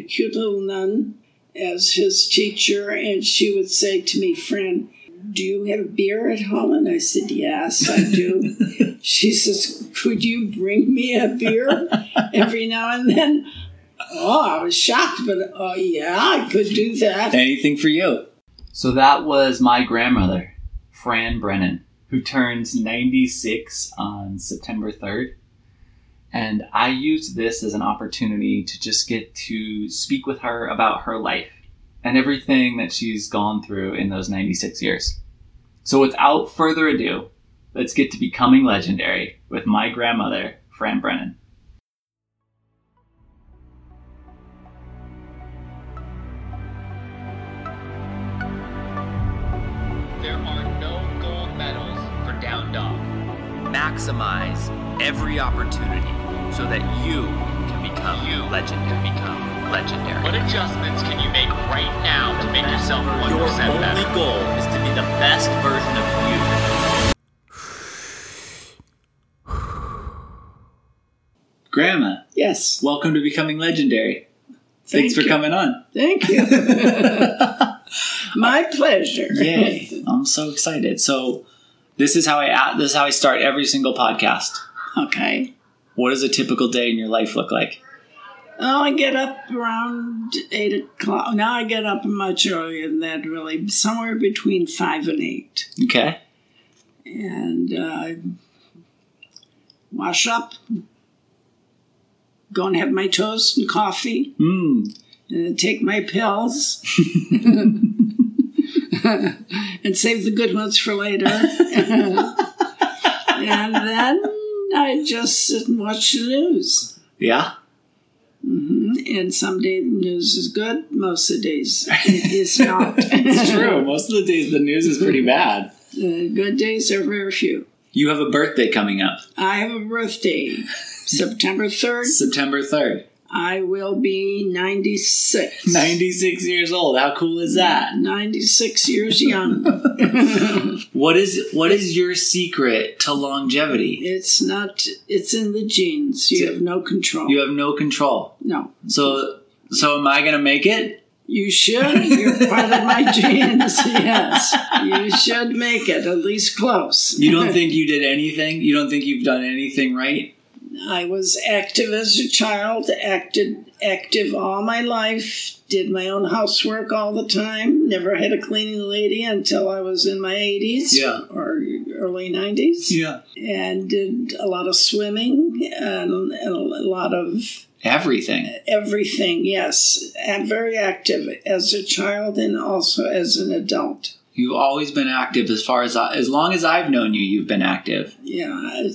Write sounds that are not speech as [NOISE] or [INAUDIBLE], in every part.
a cute little nun as his teacher, and she would say to me, Friend, do you have beer at home? And I said, Yes, I do. [LAUGHS] she says, Could you bring me a beer every now and then? Oh, I was shocked, but oh, yeah, I could do that. Anything for you. So that was my grandmother, Fran Brennan, who turns 96 on September 3rd. And I used this as an opportunity to just get to speak with her about her life and everything that she's gone through in those 96 years. So without further ado, let's get to becoming legendary with my grandmother, Fran Brennan. There are no gold medals for Down Dog. Maximize every opportunity so that you can become you legendary. Become legendary. What adjustments can you make right now to make yourself 1% better? Your only better? goal is to be the best version of you. Grandma, Yes. welcome to becoming legendary. Thanks for you. coming on. Thank you. [LAUGHS] My pleasure. Yay! I'm so excited. So this is how I this is how I start every single podcast. Okay. What does a typical day in your life look like? Oh, I get up around eight o'clock. Now I get up much earlier than that, really, somewhere between five and eight. Okay. And uh, wash up, go and have my toast and coffee, Mm. and take my pills, [LAUGHS] [LAUGHS] and save the good ones for later. [LAUGHS] and then I just sit and watch the news. Yeah. Mm-hmm. And some days the news is good, most of the days [LAUGHS] it is not. It's true. Most of the days the news is pretty mm-hmm. bad. The good days are very few. You have a birthday coming up, I have a birthday, [LAUGHS] September 3rd. September 3rd. I will be 96. 96 years old. How cool is that? 96 years young. [LAUGHS] [LAUGHS] What is what is your secret to longevity? it's not, it's in the genes. You have no control. You have no control. no. So so am I going to make it? You should. You're part of my genes. [LAUGHS] Yes. You should make it, at least close. You don't think you did anything? You don't think you've done anything right? I was active as a child, acted active all my life, did my own housework all the time, never had a cleaning lady until I was in my 80s Yeah. or early 90s, Yeah. and did a lot of swimming and, and a lot of Everything. everything, yes. And very active as a child and also as an adult. You've always been active as far as I, as long as I've known you, you've been active. Yeah,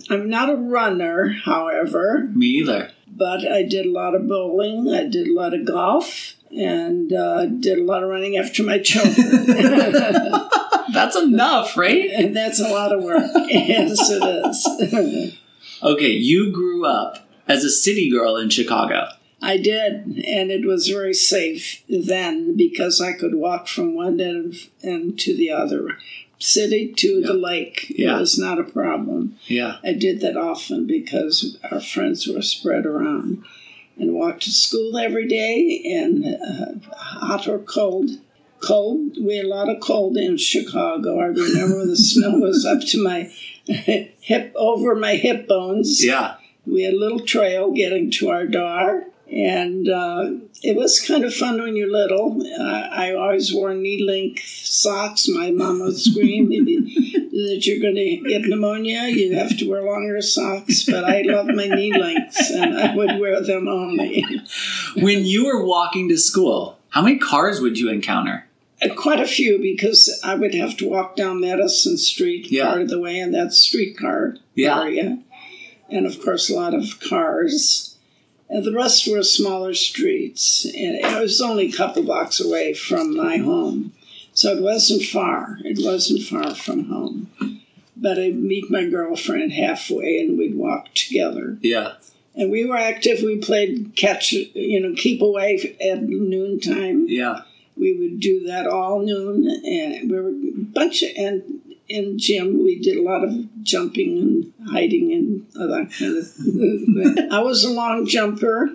I'm not a runner, however, Me either. but I did a lot of bowling, I did a lot of golf, and uh, did a lot of running after my children. [LAUGHS] [LAUGHS] That's enough, right? and that's a lot of work. [LAUGHS] yes, it is. Okay, you grew up as a city girl in Chicago. I did, and it was very safe then because I could walk from one end end to the other, city to the lake. Yeah. It was not a problem. Yeah. I did that often because our friends were spread around and walked to school every day and uh, hot or cold. Cold, we had a lot of cold in Chicago. I remember the [LAUGHS] snow was up to my hip, over my hip bones. Yeah. We had a little trail getting to our door, and uh, it was kind of fun when you're little. Uh, I always wore knee length socks. My mom would scream that you're going to get pneumonia, you have to wear longer socks. But I love my knee lengths, and I would wear them only. When you were walking to school, how many cars would you encounter? Uh, Quite a few because I would have to walk down Madison Street Yeah. part of the way in that streetcar Yeah. area. And of course, a lot of cars. And the rest were smaller streets. And it was only a couple blocks away from my home. So it wasn't far. It wasn't far from home. But I'd meet my girlfriend halfway and we'd walk together. Yeah. And we were active. We played catch, you know, keep away at noontime Yeah. we would do that all noon and we were a bunch of and in gym, we did a lot of jumping and hiding and all that kind of thing. [LAUGHS] I was a long jumper,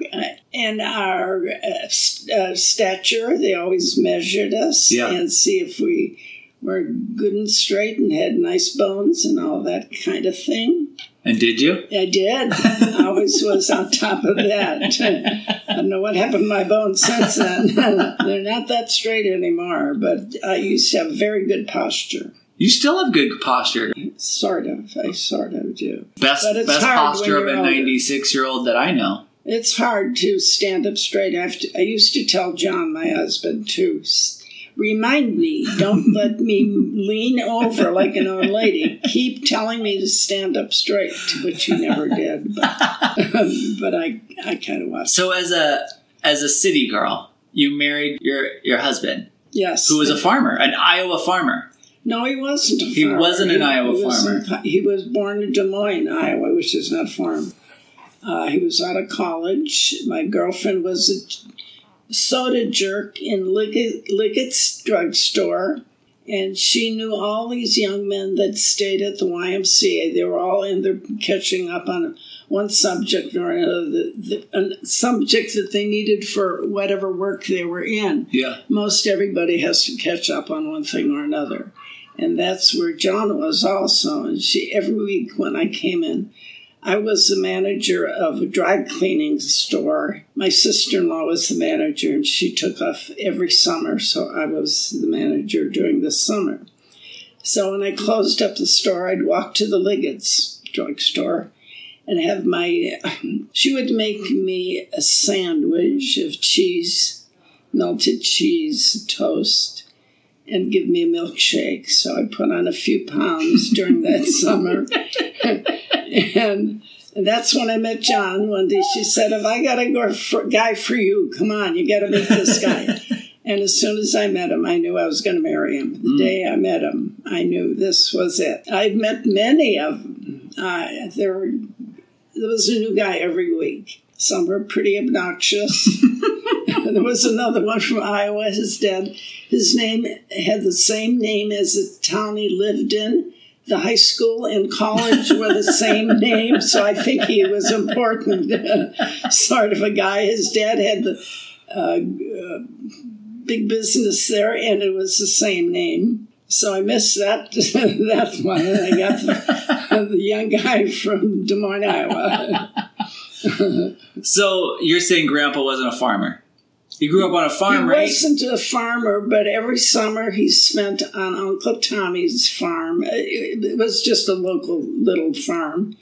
and our uh, uh, stature, they always measured us Yeah. and see if we were good and straight and had nice bones and all that kind of thing. And did you? I did. I always was on top of that. [LAUGHS] I don't know what happened to my bones since then. [LAUGHS] They're not that straight anymore, but I used to have very good posture. You still have good posture. Sort of. I sort of do. Best best posture of a 96 year old that I know. It's hard to stand up straight. I, to, I used to tell John, my husband, to remind me, don't [LAUGHS] let me lean over like an old lady. Keep telling me to stand up straight, which he never did. But, [LAUGHS] but I, I kind of was. So as a as a city girl, you married your your husband, Yes. who was a farmer, an Iowa farmer. No, he wasn't a He farmer. wasn't an Iowa he farmer. in- he was born in Des Moines, Iowa, which is not farm. Uh, he was out of college. My girlfriend was a soda jerk in Liggett, Liggett's drugstore, and she knew all these young men that stayed at the YMCA. They were all in there catching up on one subject or another, the, the, a subject that they needed for whatever work they were in Yeah. most everybody has to catch up on one thing or another. And that's where John was also. And she every week when I came in, I was the manager of a dry cleaning store. My sister in law was the manager, and she took off every summer, so I was the manager during the summer. So when I closed up the store, I'd walk to the Liggett's drugstore and have my. [CLEARS THROAT] She would make me a sandwich of cheese, melted cheese, toast, and give me a milkshake. So I put on a few pounds during that [LAUGHS] summer. and that's when I met John. One day she said, If I got a guy for you, come on, you got to meet this guy. [LAUGHS] and as soon as I met him, I knew I was going to marry him. The day I met him, I knew this was it. I'd met many of them. Uh, there, were, there was a new guy every week. Some were pretty obnoxious. [LAUGHS] [LAUGHS] there was another one from Iowa. His dad, his name had the same name as the town he lived in. The high school and college were the same [LAUGHS] name, so I think he was important, [LAUGHS] sort of a guy. His dad had the uh, uh, big business there, and it was the same name. So I missed that that one. And I got the, the young guy from Des Moines, Iowa. So you're saying Grandpa wasn't a farmer? He grew up on a farm, he right? wasn't a farmer, but every summer he spent on Uncle Tommy's farm. It, was just a local little farm,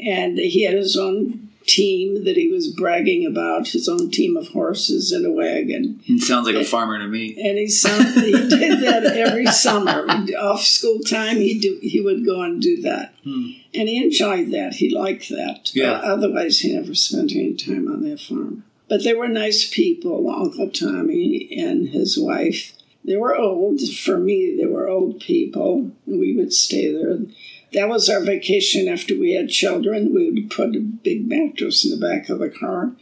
and he had his own team that he was bragging about. His own team of horses and a wagon, He sounds like a farmer to me. and he sound, he did that every summer. Off school time, he do he would go and do that, Hmm. and he enjoyed that. He liked that. Yeah. Uh, otherwise, he never spent any time on that farm. But they were nice people, Uncle Tommy and his wife. They were old. For me, they were old people. We would stay there. That was our vacation after we had children. We would put a big mattress in the back of the car,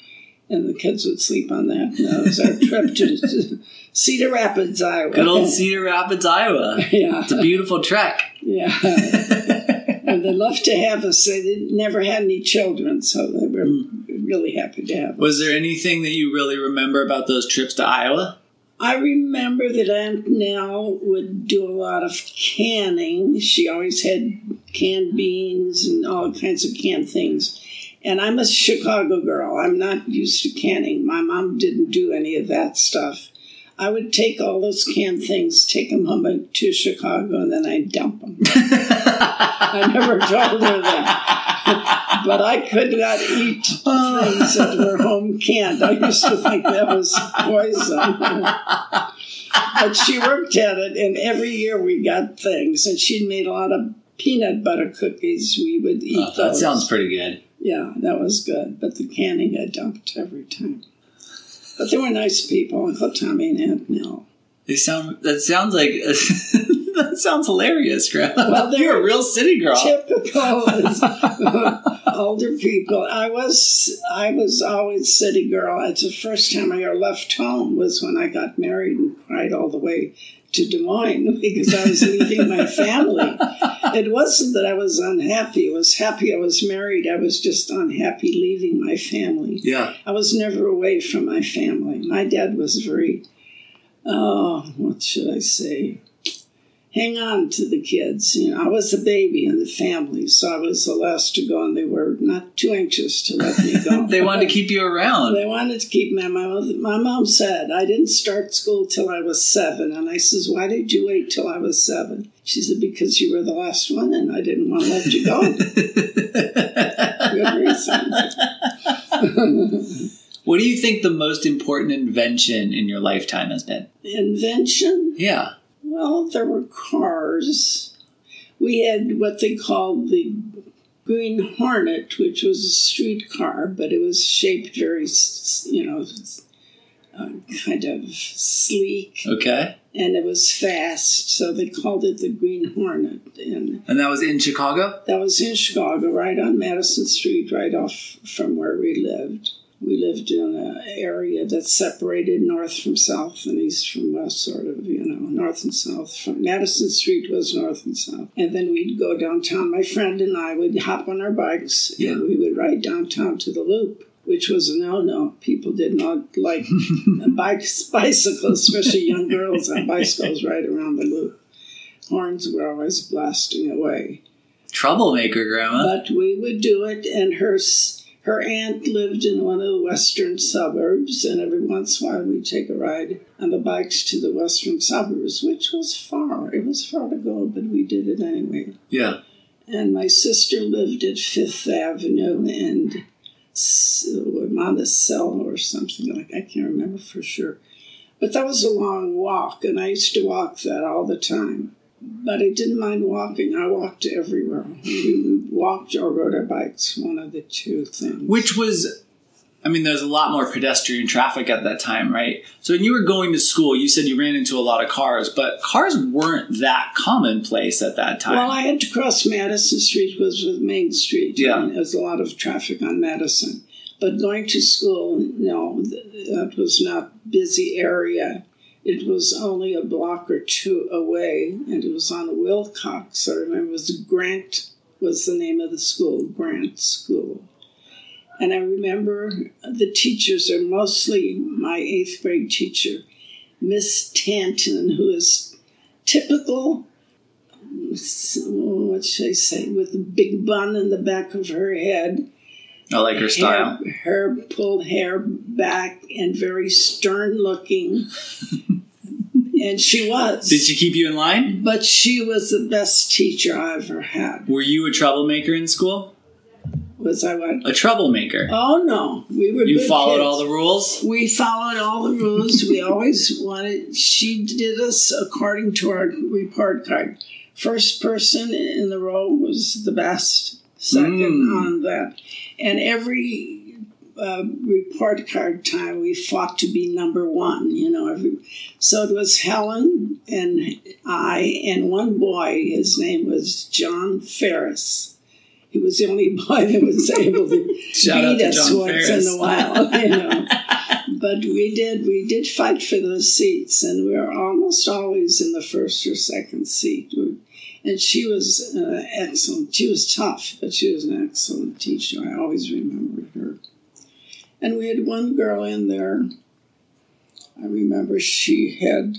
and the kids would sleep on that. And that was our trip to [LAUGHS] Cedar Rapids, Iowa. Good old [LAUGHS] Cedar Rapids, Iowa. Yeah, It's a beautiful trek. yeah. [LAUGHS] and they loved to have us. They never had any children, so they were mm. Really happy to have. Was there anything that you really remember about those trips to Iowa? I remember that Aunt Nell would do a lot of canning. She always had canned beans and all kinds of canned things. And I'm a Chicago girl. I'm not used to canning. My mom didn't do any of that stuff. I would take all those canned things, take them home to Chicago, and then I'd dump them. [LAUGHS] I never told her that. But I could not eat ah. things that were home canned. I used to think that was poison. but she worked at it, and every year we got things. And she'd made a lot of peanut butter cookies. We would eat Oh, that those. sounds pretty good. Yeah, that was good. But the canning I dumped every time. But they were nice people, Uncle Tommy and Aunt Nell. They sound. That sounds like. [LAUGHS] that sounds hilarious, Grandma. Well, [LAUGHS] You're a real city girl. Typical. [LAUGHS] older people. I was I was always city girl. It's the first time I ever left home was when I got married and cried all the way to Des Moines because I was leaving my family. It wasn't that I was unhappy. I was happy I was married. I was just unhappy leaving my family. Yeah. I was never away from my family. My dad was very, oh, what should I say? Hang on to the kids. You know, I was the baby in the family, so I was the last to go, and they were not too anxious to let me go. [LAUGHS] They wanted to keep you around. They wanted to keep me. My mom, my mom said I didn't start school till I was seven, and I says, "Why did you wait till I was seven? She said, "Because you were the last one, and I didn't want to let you go." [LAUGHS] Good reason. [LAUGHS] what do you think the most important invention in your lifetime has been? Invention. Yeah. Well, there were cars. We had what they called the Green Hornet, which was a streetcar, but it was shaped very, you know, uh, kind of sleek, Okay. and it was fast, so they called it the Green Hornet. And And that was in Chicago? that was in Chicago, right on Madison Street, right off from where we lived. We lived in an area that separated north from south and east from west, sort of, you know, north and south. From Madison Street was north and south. And then we'd go downtown. My friend and I would hop on our bikes Yeah. and we would ride downtown to the loop. Which was a no-no. People did not like [LAUGHS] bikes, bicycles, especially young girls on bicycles right around the loop. Horns were always blasting away Troublemaker, Grandma. but we would do it and her s- her aunt lived in one of the western suburbs and every once in a while we'd take a ride on the bikes to the western suburbs which was far. It was far to go but we did it anyway. Yeah. and my sister lived at fifth avenue and monticello or something like i can't remember for sure. But that was a long walk and i used to walk that all the time but I didn't mind walking. I walked everywhere. We walked or rode our bikes, one of the two things. Which was, I mean, there's a lot more pedestrian traffic at that time, right? So when you were going to school, you said you ran into a lot of cars, but cars weren't that commonplace at that time. Well, I had to cross Madison Street, which was Main Street. Yeah. and was a lot of traffic on Madison. But going to school, no, th- that was not busy area. It was only a block or two away, and it was on Wilcox. I remember it was Grant was the name of the school, Grant School. And I remember the teachers are mostly my eighth grade teacher, Miss Tanton, who is typical what should I say, with a big bun in the back of her head. I like her style. Hair, hair pulled hair back and very stern looking. [LAUGHS] and she was. Did she keep you in line? But she was the best teacher I ever had. Were you a troublemaker in school? Was I what? A troublemaker. Oh no, we were. you followed kids. all the rules? We followed all the rules. we always wanted. She did us according to our report card. First person in the row was the best. Second Mm. on that, and every uh, report card time we fought to be number one. You know, every, so it was Helen and I and one boy. His name was John Ferris. He was the only [LAUGHS] boy that was able to [LAUGHS] Shout beat to us John once Ferris. in a while, [LAUGHS] you know. but we did we did fight for those seats, and we were almost always in the first or second seat. We- And she was uh, excellent. She was tough, but she was an excellent teacher. I always remember her. And we had one girl in there. I remember she had.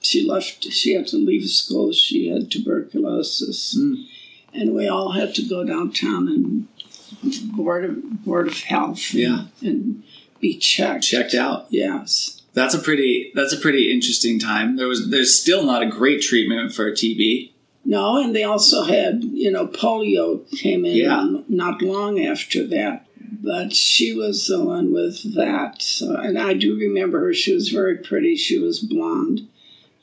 She left. She had to leave school. She had tuberculosis Mm. and we all had to go downtown and board of board of health Yeah. and be checked Checked out. yes That's a pretty that's a pretty interesting time. There was there's still not a great treatment for TB. no and they also had you know polio came in Yeah. not long after that but she was the one with that. So, and i do remember her. She was very pretty. She was blonde.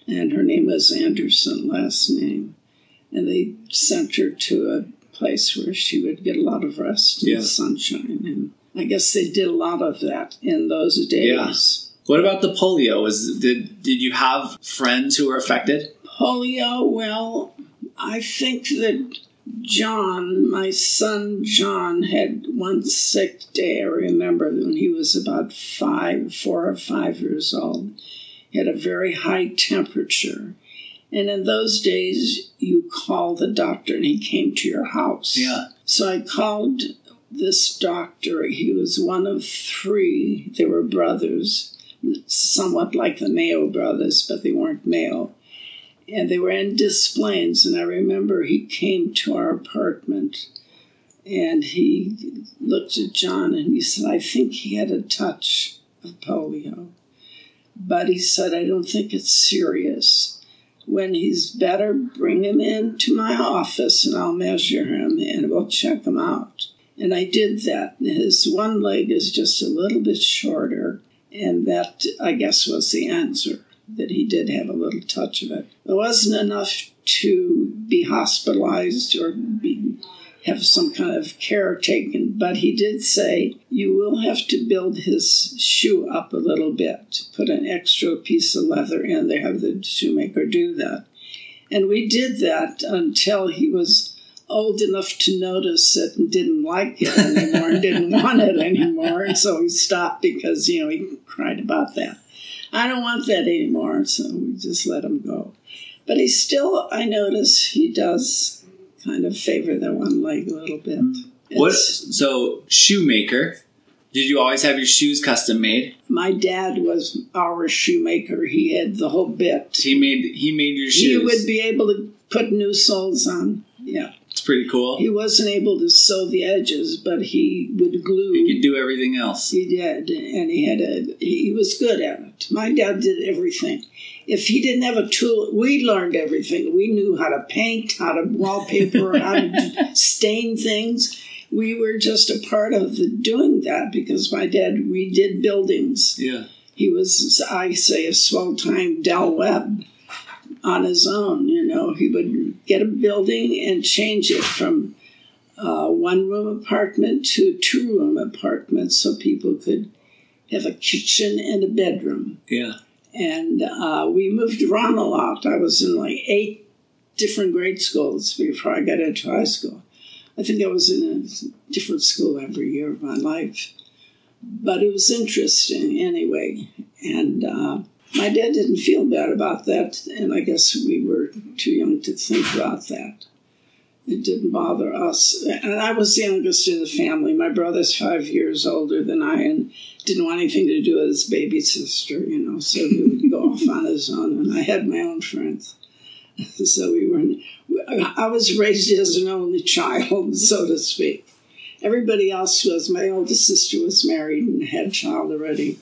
And her name was anderson last name. And they sent her to a place where she would get a lot of rest and Yeah. sunshine. And i guess they did a lot of that in those days. What about the polio? Was did did you have friends who were affected? polio well i think that John, my son John, had one sick day. I remember when he was about five, four or five years old. He had a very high temperature. And in those days, you called the doctor and he came to your house. Yeah. So I called this doctor. He was one of three. They were brothers, somewhat like the Mayo brothers, but they weren't Mayo and they were in Des Plaines. And I remember he came to our apartment and he looked at John and he said, I think he had a touch of polio. But he said, I don't think it's serious. When he's better, bring him in to my office and I'll measure him and we'll check him out. And I did that. His one leg is just a little bit shorter, and that, I guess, was the answer that he did have a little touch of it. It wasn't enough to be hospitalized or be have some kind of care taken, but he did say you will have to build his shoe up a little bit, to put an extra piece of leather in. They have the shoemaker do that. And we did that until he was old enough to notice it and didn't like it anymore and didn't [LAUGHS] want it anymore. And so he stopped because, you know, he cried about that. I don't want that anymore, so we just let him go. But he still, I notice, he does kind of favor the one leg a little bit. Hmm. What? So shoemaker. Did you always have your shoes custom made? My dad was our shoemaker. He had the whole bit. He made he made your shoes. He would be able to put new soles on. Yeah. It's pretty cool. He wasn't able to sew the edges, but he would glue. He could do everything else. He did, and he had a. He was good at it. My dad did everything. If he didn't have a tool, we learned everything. We knew how to paint, how to wallpaper, [LAUGHS] how to stain things. We were just a part of the doing that because my dad redid buildings. Yeah. He was, I say, a small time Del Webb on his own. You know, he would get a building and change it from uh, one room apartment to a two room apartment so people could have a kitchen and a bedroom. Yeah. And uh, we moved around a lot. I was in like eight different grade schools before I got into high school. I think I was in a different school every year of my life. But it was interesting anyway. And uh, my dad didn't feel bad about that, and I guess we were too young to think about that. It didn't bother us. And I was the youngest in the family. My brother's five years older than I and didn't want anything to do with his baby sister, you know, so he would go [LAUGHS] off on his own. And I had my own friends. [LAUGHS] So we were, I was raised as an only child, [LAUGHS] so to speak. Everybody else was, my oldest sister was married and had a child already.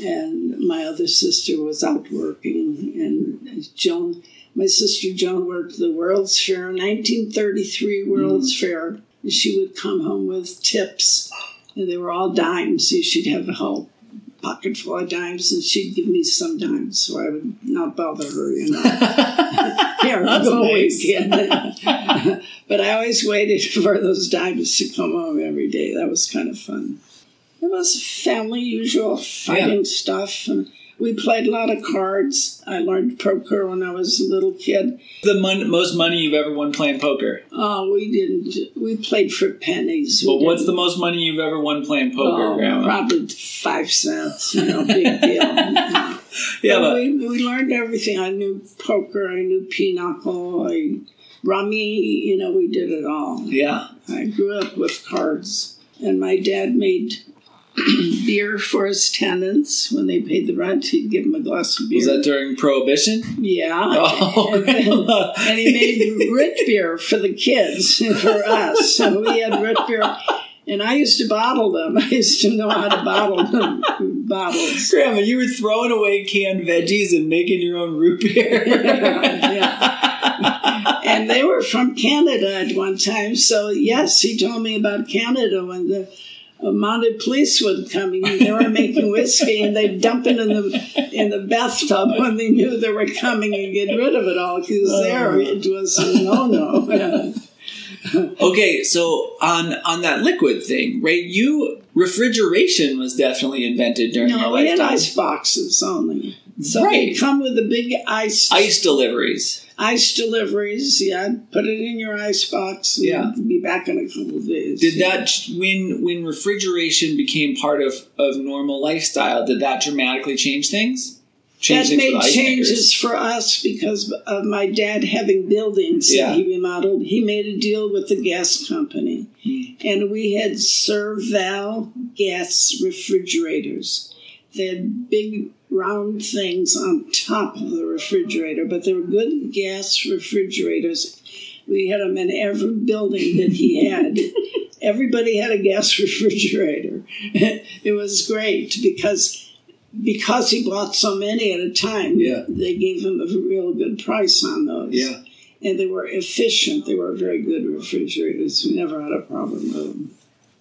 And my other sister was out working. And Joan, my sister Joan worked the World's Fair, 1933 World's mm. Fair. And she would come home with tips, and they were all dimes. So she'd have a whole pocket full of dimes, and she'd give me some dimes, so I would not bother her, you know. [LAUGHS] Here, That's go nice. [LAUGHS] [LAUGHS] but I always waited for those dimes to come home every day. That was kind of fun. It was family usual fighting stuff. And we played a lot of cards. I learned poker when I was a little kid. The mon- most money you've ever won playing poker. Oh, we didn't. We played for pennies. We what's the most money you've ever won playing poker, Oh, Grandma? Probably five cents. You know, big deal. [LAUGHS] yeah, But but we, we learned everything. I knew poker. I knew pinochle. I rummy. You know, we did it all. yeah. I grew up with cards, and my dad made [CLEARS THROAT] beer for his tenants when they paid the rent. He'd give them a glass of beer. Was that during Prohibition? yeah, [LAUGHS] Oh, and, and he made root beer for the kids for us. So we had root beer, and I used to bottle them. I used to know how to bottle them bottles. Grandma, you were throwing away canned veggies and making your own root beer. [LAUGHS] Yeah. and they were from Canada at one time. So yes, he told me about Canada when the mounted police would come. in. They were making whiskey and they'd dump it in the in the bathtub when they knew they were coming and get rid of it all because oh, there it was a no no. [LAUGHS] Okay, so on on that liquid thing, right? You refrigeration was definitely invented during No, we had ice boxes only. So Right. they come with the big ice. Ice deliveries. Ice deliveries, yeah. Put it in your ice box. And Yeah. Be back in a couple of days. Did that when when refrigeration became part of of normal lifestyle? Did that dramatically change things? Change that things made changes makers? for us because of my dad having buildings Yeah. that he remodeled. He made a deal with the gas company, Hmm. and we had Servel gas refrigerators. They had big round things on top of the refrigerator, but they were good gas refrigerators. We had them in every building that he had. [LAUGHS] Everybody had a gas refrigerator. it was great because because he bought so many at a time, Yeah. they gave him a real good price on those. Yeah. And they were efficient. They were very good refrigerators. We never had a problem with them.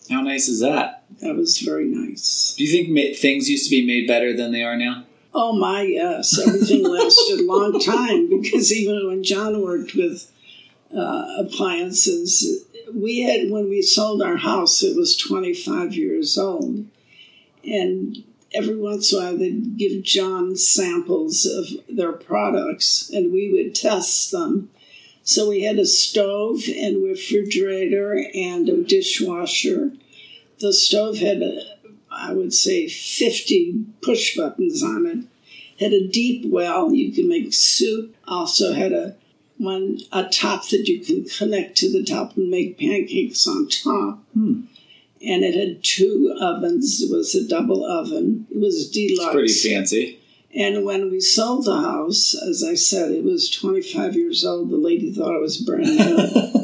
How nice is that? That was very nice. Do you think ma- things used to be made better than they are now? Oh my, yes. Everything lasted a long time [LAUGHS] because even when John worked with uh, appliances, we had, when we sold our house, it was 25 years old. And every once in a while, they'd give John samples of their products and we would test them. So we had a stove and refrigerator and a dishwasher. The stove had a, I would say 50 push buttons on it. Had a deep well you could make soup. Also had a one a top that you can connect to the top and make pancakes on top. Hmm. And it had two ovens. It was a double oven. It was deluxe. Pretty fancy. And when we sold the house, as I said, it was 25 years old. The lady thought it was brand new. [LAUGHS]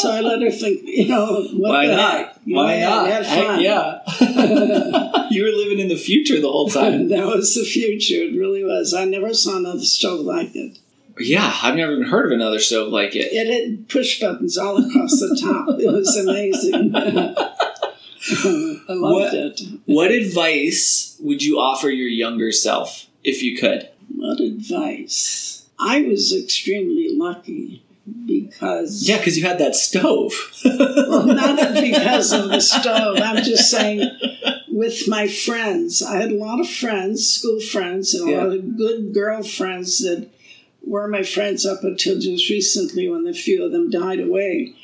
so I let her think, you know, Why not? You Why know, not? Have Heck fun. yeah. [LAUGHS] you were living in the future the whole [LAUGHS] time. that was the future. It really was. I never saw another stove like it. Yeah, I've never even heard of another stove like it. It had push buttons all across the top. It was amazing. [LAUGHS] I loved What- it. What advice would you offer your younger self if you could? What advice? I was extremely lucky because Yeah, because you had that stove. [LAUGHS] well, not because of the stove. I'm just saying, with my friends, I had a lot of friends, school friends, and a Yeah. lot of good girlfriends that were my friends up until just recently when a few of them died away.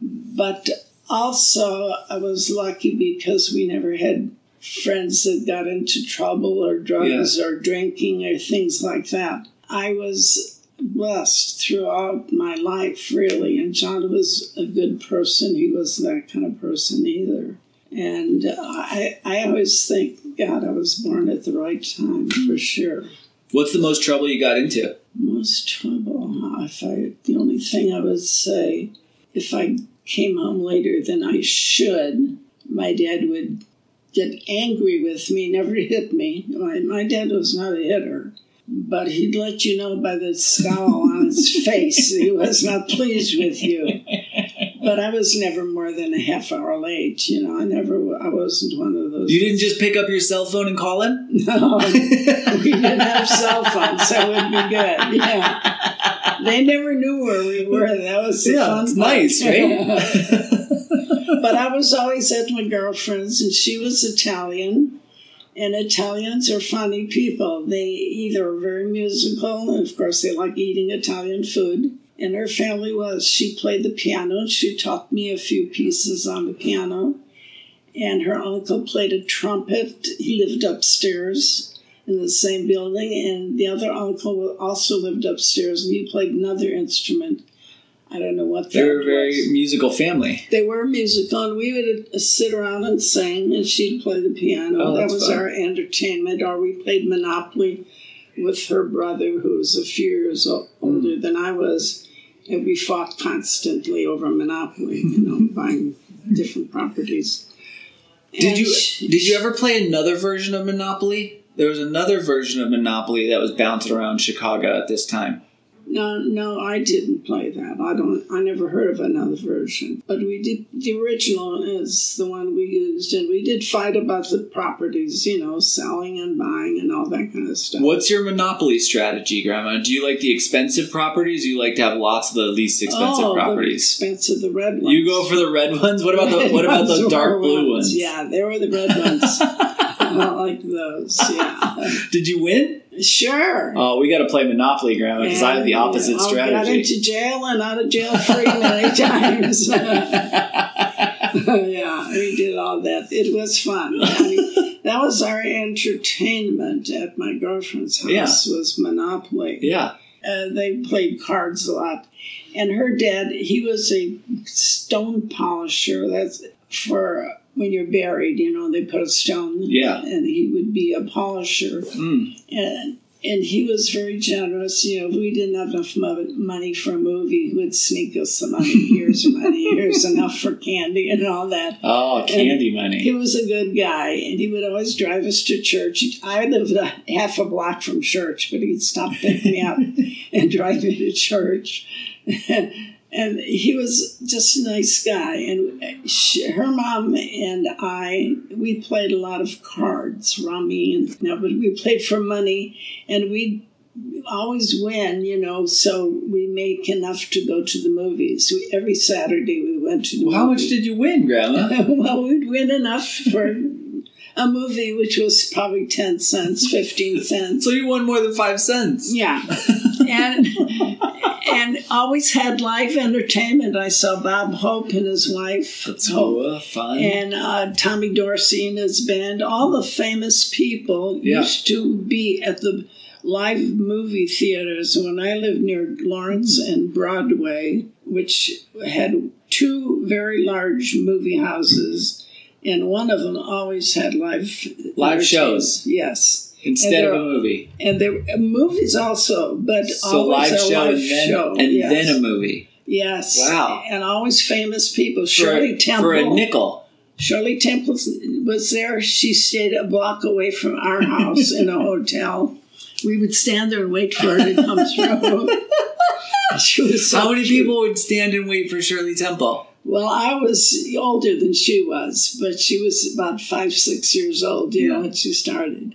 But also, I was lucky because we never had friends that got into trouble or drugs or drinking or things like that. I was blessed throughout my life, really. And John was a good person. He wasn't that kind of person either. And uh, I, I always think, God, I was born at the right time hmm. for sure. What's the most trouble you got into? Most trouble. If I, the only thing I would say, if I came home later than I should, my dad would get angry with me, never [LAUGHS] hit me. My, my dad was not a hitter, but he'd let you know by the scowl on his [LAUGHS] face he was not pleased with you. But I was never more than a half hour late. You know, I never, I wasn't one of those. You didn't just pick up your cell phone and call him? No, [LAUGHS] we didn't have cell phones. That would be good. Yeah. They never knew where we were. That was Yeah, fun it's nice, right? [LAUGHS] but I was always at my girlfriend's, and she was Italian. And Italians are funny people. They either are very musical, and of course, they like eating Italian food. And her family was, she played the piano. She taught me a few pieces on the piano. And her uncle played a trumpet. He lived upstairs in the same building. And the other uncle also lived upstairs, and he played another instrument. I don't know what they were a very was. musical family. They were musical, and we would uh, sit around and sing, and she'd play the piano. Oh, that was fun. our entertainment. Or we played Monopoly with her brother, who was a few years Hmm. older than I was, and we fought constantly over Monopoly, you know, [LAUGHS] buying different properties. Did you she- did you ever play another version of Monopoly? There was another version of Monopoly that was bouncing around Chicago at this time. No, no, I didn't play that. I don't. I never heard of another version. But we did. The original is the one we used, and we did fight about the properties. You know, selling and buying and all that kind of stuff. What's your Monopoly strategy, Grandma? Do you like the expensive properties? You like to have lots of the least expensive oh, properties? The expensive, the red ones. You go for the red ones. What about the what [LAUGHS] about the dark blue ones? Yeah, they were the red ones. [LAUGHS] I like those. Yeah. Did you win? Sure. Oh, we got to play Monopoly, Grandma, because I have the opposite Got strategy. into jail and out of jail free many [LAUGHS] times. [LAUGHS] yeah, we did all that. It was fun. [LAUGHS] I mean, that was our entertainment at my girlfriend's house. Yeah. Was Monopoly. yeah. Uh, they played cards a lot, and her dad he was a stone polisher. That's for when you're buried. You know, they put a stone. Yeah. and he would be a polisher Mm. and and he was very generous. You know, if we didn't have enough money for a movie, he would sneak us some money. Here's [LAUGHS] money. Here's enough for candy and all that. Oh, candy He money. He was a good guy, and he would always drive us to church. I lived a half a block from church, but he'd stop, pick me up, [LAUGHS] and drive me to church. [LAUGHS] and he was just a nice guy. And she, her mom and I, we played a lot of cards, rummy, and you know, but we played for money, and we always win, you know. So we make enough to go to the movies. We, every Saturday we went to the. Well, how much did you win, Grandma? [LAUGHS] well, we'd win enough for a movie, which was probably 10 cents, 15 [LAUGHS] cents. so you won more than five cents. Yeah. [LAUGHS] And and always had live entertainment. I saw Bob Hope and his wife. That's Hope, so fun. and uh, Tommy Dorsey and his band. All the famous people Yeah. used to be at the live movie theaters when I lived near Lawrence and Broadway, which had two very large movie houses, and one of them always had live Live shows. Yes. Instead of a movie. And there were movies also, but So always live a show live and then show. and yes. then a movie. Yes. Wow. And always famous people. For, Shirley a- Temple. for a nickel. Shirley Temple was there. She stayed a block away from our [LAUGHS] house in a hotel. We would stand there and wait for her to come [LAUGHS] through. [LAUGHS] she was so How many cute. people would stand and wait for Shirley Temple? Well, I was older than she was, but she was about five, six years old, you know, Yeah. when she started.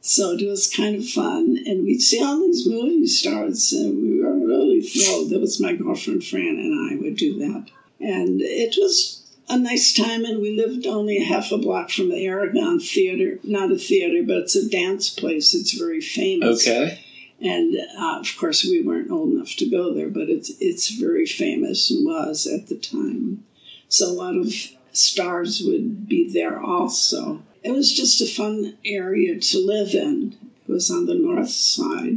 So it was kind of fun. And we'd see all these movie stars, and we were really thrilled. That was my girlfriend Fran and I would do that. And it was a nice time, and we lived only a half a block from the Aragon Theater. Not a theater, but it's a dance place. It's very famous. Okay. And uh, of course, we weren't old enough to go there, but it's it's very famous and was at the time. So a lot of stars would be there also. It was just a fun area to live in. It was on the north side,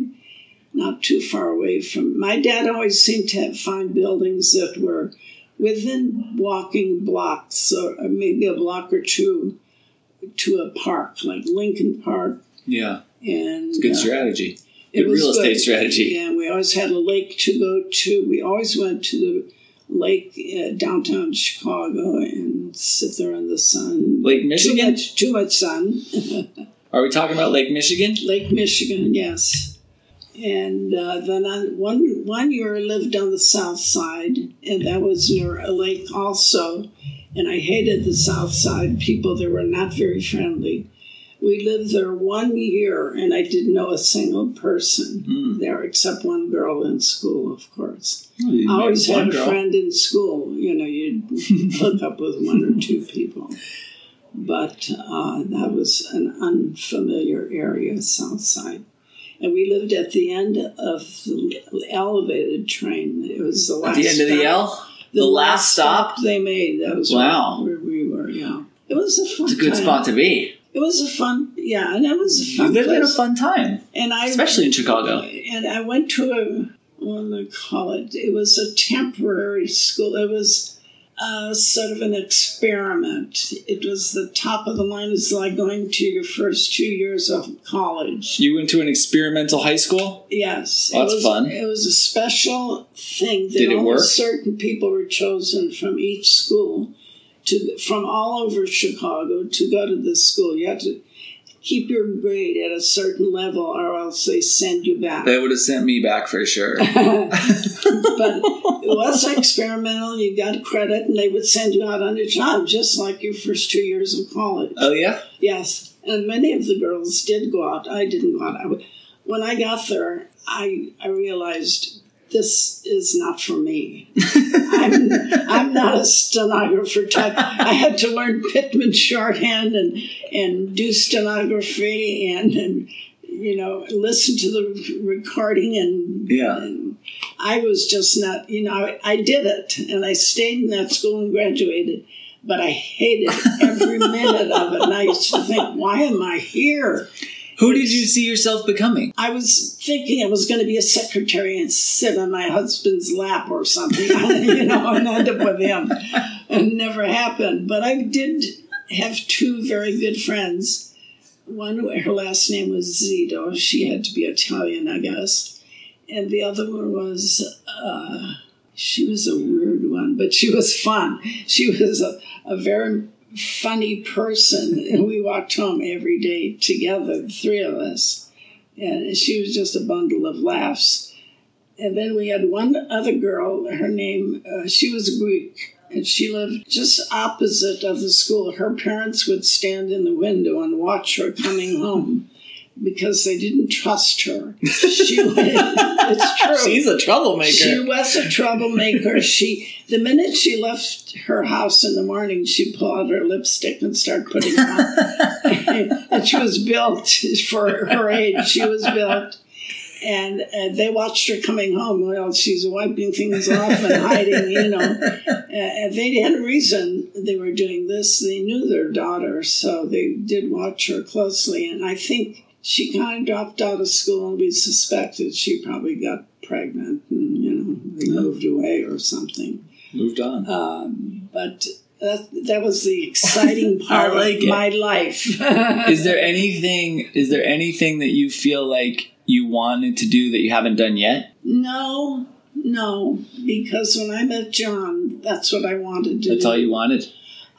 not too far away from. My dad always seemed to have, find buildings that were within walking blocks, or maybe a block or two, to a park like Lincoln Park Yeah. and Good uh, strategy. it Good was real estate good. strategy. Yeah, we always had a lake to go to. We always went to the lake uh, downtown Chicago and sit there in the sun. Lake Too Michigan? much, too much sun. [LAUGHS] Are we talking about Lake Michigan? lake Michigan, yes. And uh, then on one one year I lived on the south side, and that was near a lake also. And I hated the south side people; they were not very friendly. We lived there one year, and I didn't know a single person Mm. there except one girl in school, of course. You I always had a girl. friend in school. You know, you'd [LAUGHS] hook up with one or two people. But uh, that was an unfamiliar area, South Side. And we lived at the end of the elevated train. It was the At last the end of the stop. L? The last stop? they made. That was Wow. where we were. Yeah, it was a fun. It's a good time. spot to be. It was a fun. Yeah, and it was a fun. You lived in a fun time, and I especially in Chicago. and I went to a what do I call it? It was a temporary school. It was uh, sort of an experiment. It was the top of the line. It's like going to your first two years of college. You went to an experimental high school? Yes, That's it was, fun. It was a special thing. That Did it only work? Certain people were chosen from each school to from all over Chicago to go to this school. You had to keep your grade at a certain level, or else they send you back. They would have sent me back for sure. [LAUGHS] but it was experimental. You got credit, and they would send you out on a job, just like your first two years of college. oh, yeah? Yes, and many of the girls did go out. I didn't go out. I, when I got there, I I realized this is not for me. [LAUGHS] I'm, I'm not a stenographer type. I had to learn Pitman shorthand and and do stenography and and you know, listen to the recording and, Yeah. and I was just not, you know, I, I did it and I stayed in that school and graduated, but I hated every minute of it. And I used to think, why am I here? Who did you see yourself becoming? I was thinking I was going to be a secretary and sit on my husband's lap or something, [LAUGHS] you know, and end up with him. It never happened. But I did have two very good friends. One, her last name was Zito. She had to be Italian, I guess. And the other one was, uh, she was a weird one, but she was fun. She was a, a very funny person, and we walked home every day together, the three of us. And she was just a bundle of laughs. And then we had one other girl, her name, uh, she was Greek, and she lived just opposite of the school. Her parents would stand in the window and watch her coming home because they didn't trust her. [LAUGHS] She, it's true. She's a troublemaker. She was a troublemaker. she, the minute she left her house in the morning, she'd pull out her lipstick and start putting it on. [LAUGHS] and she was built for her age. She was built. And uh, they watched her coming home. Well, she's wiping things off and hiding, you know. Uh, and they had a reason they were doing this. They knew their daughter, so they did watch her closely. And I think she kind of dropped out of school, and we suspected she probably got pregnant and, you know, they moved away or something. Moved on. Um, but that, that was the exciting [LAUGHS] part like of it. my life. [LAUGHS] [LAUGHS] is there anything? Is there anything that you feel like you wanted to do that you haven't done yet? No, no, because when I met John, that's what I wanted to That's do. all you wanted.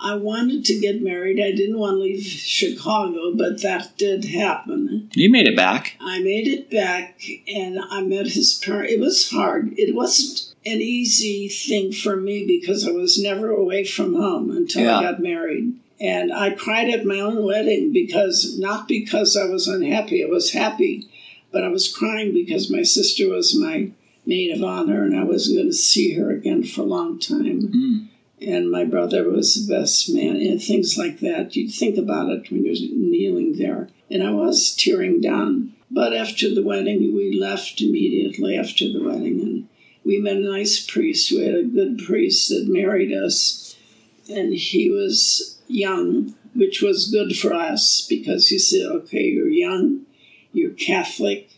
I wanted to get married. I didn't want to leave Chicago, but that did happen. You made it back. I made it back and I met his parents. It was hard. It wasn't an easy thing for me because I was never away from home until Yeah. I got married. And I cried at my own wedding because, not because I was unhappy, I was happy, but I was crying because my sister was my maid of honor and I wasn't going to see her again for a long time. Mm. And my brother was the best man, and things like that. You'd think about it when you're kneeling there. And I was tearing down. But after the wedding, we left immediately after the wedding, and we met a nice priest. We had a good priest that married us, and he was young, which was good for us because he said, Okay, you're young, you're Catholic,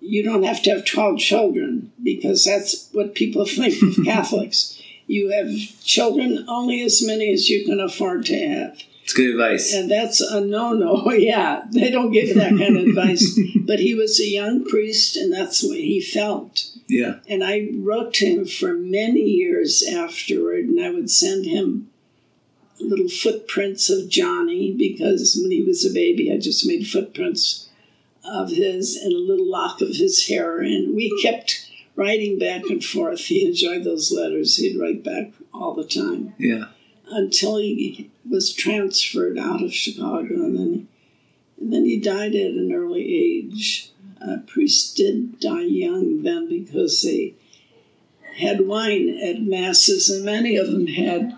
you don't have to have 12 children because that's what people think of [LAUGHS] Catholics. You have children only as many as you can afford to have. It's good advice. And that's a no no. [LAUGHS] Yeah, they don't give that kind of advice. [LAUGHS] But he was a young priest, and that's what he felt. yeah. And I wrote to him for many years afterward, and I would send him little footprints of Johnny because when he was a baby, I just made footprints of his and a little lock of his hair. And we kept writing back and forth. He enjoyed those letters. He'd write back all the time Yeah. until he was transferred out of Chicago, and then and then he died at an early age. Uh, priests did die young then because they had wine at masses, and many of them had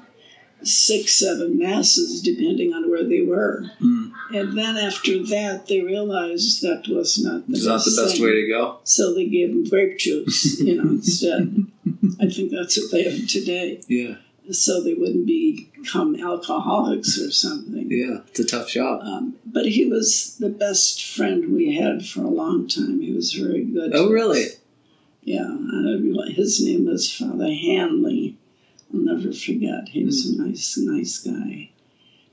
six, seven masses, depending on where they were. Mm. And then after that, they realized that was not the It's not the best way to go. So they gave them grape juice, you know, instead. [LAUGHS] I think that's what they have today Yeah. so they wouldn't become alcoholics or something. Yeah. It's a tough job. Um, but he was the best friend we had for a long time. He was very good. Oh, really? us. Yeah. His name was Father Hanley. I'll never forget. He was Hmm. a nice, nice guy.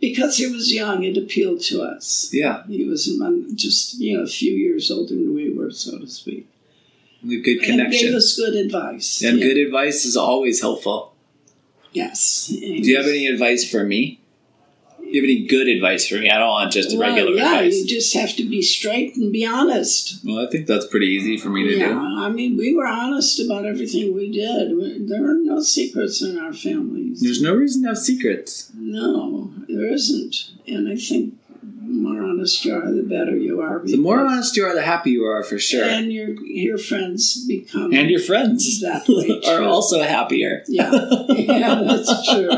Because he was young, it appealed to us. Yeah. He was um, just, you know, a few years older than we were, so to speak. A good And gave us good advice. and Yeah. good advice is always helpful. Yes. Do you have any advice for me? Do you have any good advice for me? I don't want just Well, regular yeah, advice. you just have to be straight and be honest. well, I think that's pretty easy for me to yeah, do. I mean, we were honest about everything we did. There are no secrets in our families. There's no reason to have secrets. no, there isn't. And I think the more honest you are, the better you are. The more honest you are, the happier you are for sure. And, your your friends become and your friends Exactly, [LAUGHS] are also happier. yeah, [LAUGHS] yeah, that's true.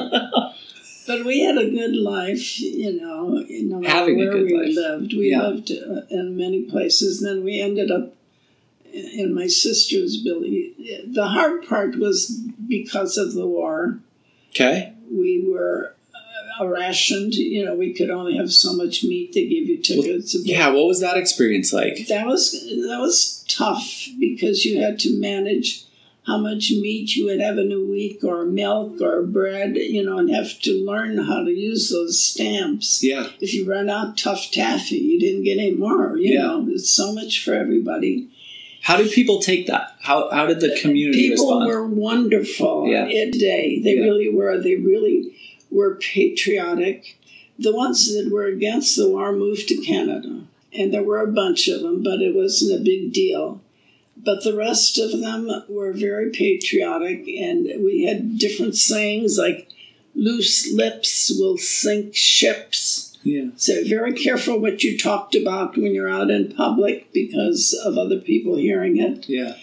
But we had a good life, you know, no matter Having a where good we life. lived. We Yeah. lived uh, in many places. Then we ended up in my sister's building. The hard part was because of the war. Okay. We were rationed. You know, we could only have so much meat. They gave you tickets. Yeah. What was that experience like? that was that was tough because you had to manage how much meat you would have in a week or milk or bread you know and have to learn how to use those stamps Yeah. if you run out tough taffy you didn't get any more you Yeah. know it's so much for everybody How did people take that? How how did the community people respond? were wonderful Yeah. today they Yeah. really were they really were patriotic the ones that were against the war moved to canada and there were a bunch of them but it wasn't a big deal but the rest of them were very patriotic and we had different sayings like loose lips will sink ships yeah. so very careful what you talked about when you're out in public because of other people hearing it Yeah.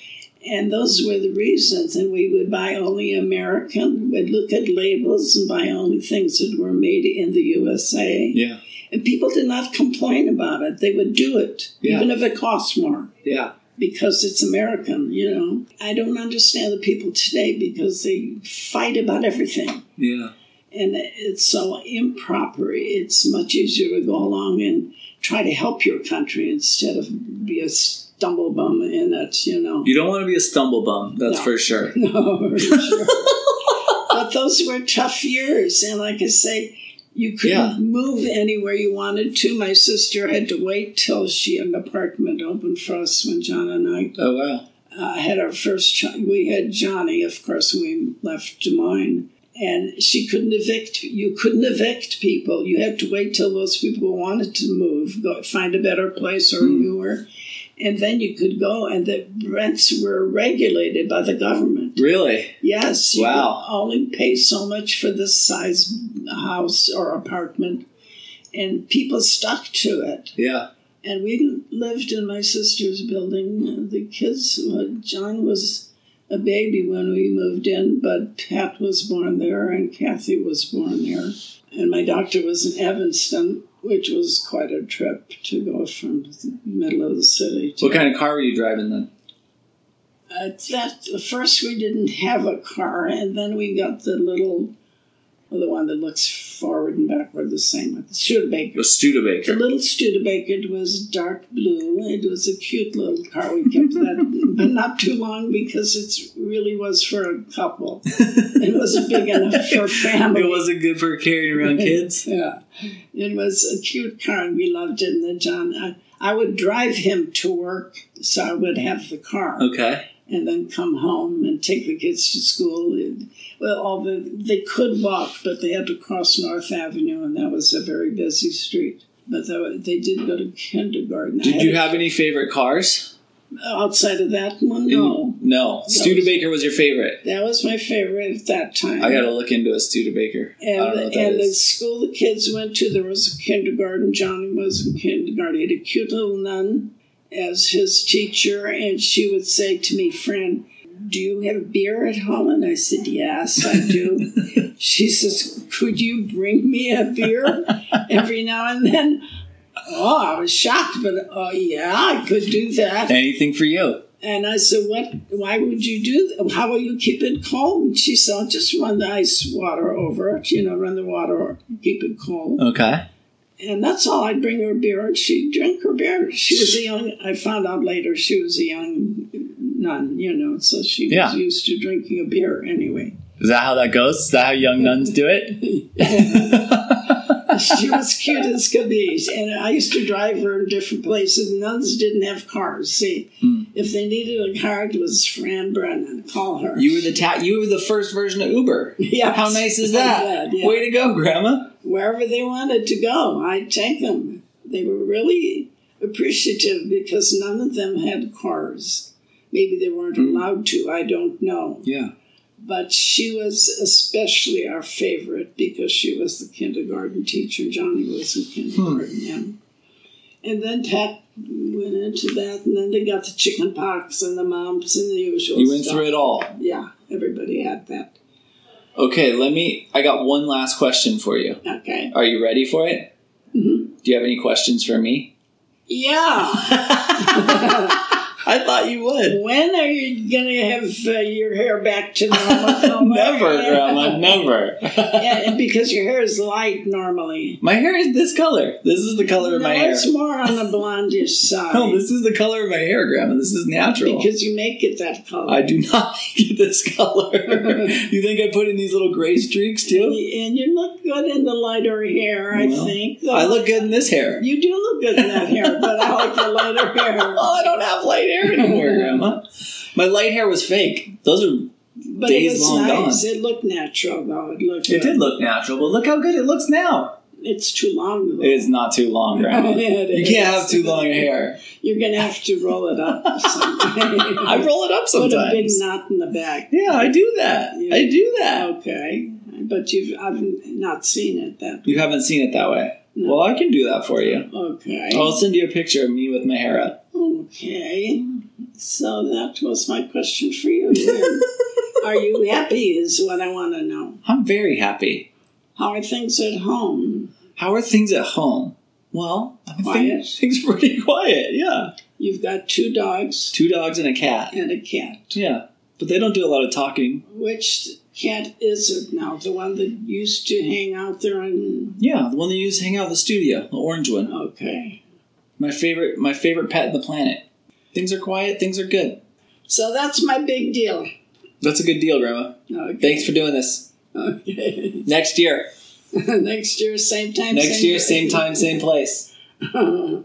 And those were the reasons. And we would buy only American. We'd look at labels and buy only things that were made in the USA. Yeah. And people did not complain about it. They would do it, Yeah. even if it cost more, Yeah. because it's American, you know. I don't understand the people today because they fight about everything. Yeah. And it's so improper. It's much easier to go along and try to help your country instead of be a stumblebum in it, you know. You don't want to be a stumble bum. That's No. for sure. [LAUGHS] No, for sure. but those were tough years, and like I say, you couldn't Yeah. move anywhere you wanted to. My sister had to wait till she had an apartment open for us when John and I Oh wow. uh, had our first child. We had Johnny, of course, we left Des Moines. And she couldn't evict. You couldn't evict people. You had to wait till those people wanted to move, go find a better place or Hmm. newer, and then you could go. And the rents were regulated by the government. Really? Yes. Wow. only pay so much for this size house or apartment, and people stuck to it. Yeah. And we lived in my sister's building. The kids, John was a baby when we moved in, but Pat was born there and Kathy was born there. And my doctor was in Evanston, which was quite a trip to go from the middle of the city. To What kind of car were you driving then? uh, that first we didn't have a car, and then we got the little, well, the one that looks forward and backward the same, the Studebaker. A Studebaker. The little Studebaker was dark blue. It was a cute little car. We kept that, [LAUGHS] but not too long because it really was for a couple. It wasn't big enough for family. It wasn't good for carrying around kids. Yeah, it was a cute car, and we loved it. And then John, I, I would drive him to work, so I would have the car Okay. And then come home and take the kids to school. And, well, all the they could walk, but they had to cross North Avenue, and that was a very busy street. But they, they did go to kindergarten. Did you have any favorite cars? outside of that one? No, No. Studebaker was your favorite. that was my favorite at that time. I got to look into a Studebaker. And, don't know what that and the school the kids went to, there was a kindergarten. Johnny was in kindergarten. He had a cute little nun as his teacher, and she would say to me, "Friend, do you have beer at home?" And I said, "Yes, I do." [LAUGHS] she says, "Could you bring me a beer every now and then?" Oh, I was shocked, but oh yeah, I could do that. Anything for you. And I said, "What? Why would you do that? How will you keep it cold?" And she said, "Just run the ice water over it. You know, run the water, keep it cold." Okay. And that's all. I'd bring her beer, and she'd drink her beer. She was a young. I found out later she was a young nun. You know, so she Yeah. was used to drinking a beer anyway. Is that how that goes? Is that how young nuns do it? [LAUGHS] she was [LAUGHS] cute as could be, and I used to drive her in different places. Nuns didn't have cars. See, Hmm. if they needed a car, it was Fran Brennan. Call her. You were the ta- you were the first version of Uber. [LAUGHS] Yeah. How nice is that? I'm yeah. Way to go, Grandma. Wherever they wanted to go, I'd take them. They were really appreciative because none of them had cars. Maybe they weren't Mm. allowed to, I don't know. Yeah. But she was especially our favorite because she was the kindergarten teacher. Johnny was in kindergarten, yeah. And then Pat went into that, and then they got the chicken pox and the mumps and the usual You went stuff. through it all. Yeah, everybody had that. Okay, let me. I got one last question for you. Okay. Are you ready for it? Mhm. Do you have any questions for me? Yeah. [LAUGHS] I thought you would. when are you gonna have uh, your hair back to normal? [LAUGHS] never, Grandma, never. [LAUGHS] Yeah, because your hair is light normally. my hair is this color. This is the color of my hair. it's more on the blondish [LAUGHS] side. No, this is the color of my hair, Grandma. This is natural. because you make it that color. I do not get this color. you think I put in these little gray streaks too? And you look good in the lighter hair, I Well, think. I look good in this hair. You do in that hair, but I like the lighter hair. [LAUGHS] Oh, I don't have light hair anymore, Grandma. My light hair was fake. Those are. But Days it was long nice. gone. It looked natural, though. It looked. It good. did look natural, but look how good it looks now. It's too long. Though. It is not too long, Grandma. [LAUGHS] Yeah, You can't have too long hair. You're gonna have to roll it up. [LAUGHS] I roll it up sometimes. Put a big knot in the back. Yeah, I do that. I do that. Okay, but you've I've not seen it that. You haven't seen it that way. No. Well, I can do that for you. Okay. I'll send you a picture of me with my hair up. Okay. So that was my question for you. [LAUGHS] Are you happy? Is what I want to know. I'm very happy. How are things at home? How are things at home? Well, Quiet. [LAUGHS] things are pretty quiet. Yeah, You've got two dogs two dogs and a cat. and a cat. Yeah, but they don't do a lot of talking. Which cat is it now? The one that used to hang out there and Yeah, the one that used to hang out in the studio, the orange one. okay. My favorite, my favorite pet in the planet. Things are quiet. Things are good. So that's my big deal. That's a good deal, Grandma. Okay. Thanks for doing this. Okay. [LAUGHS] Next year, Next year, same time. next year, same time, same place. [LAUGHS]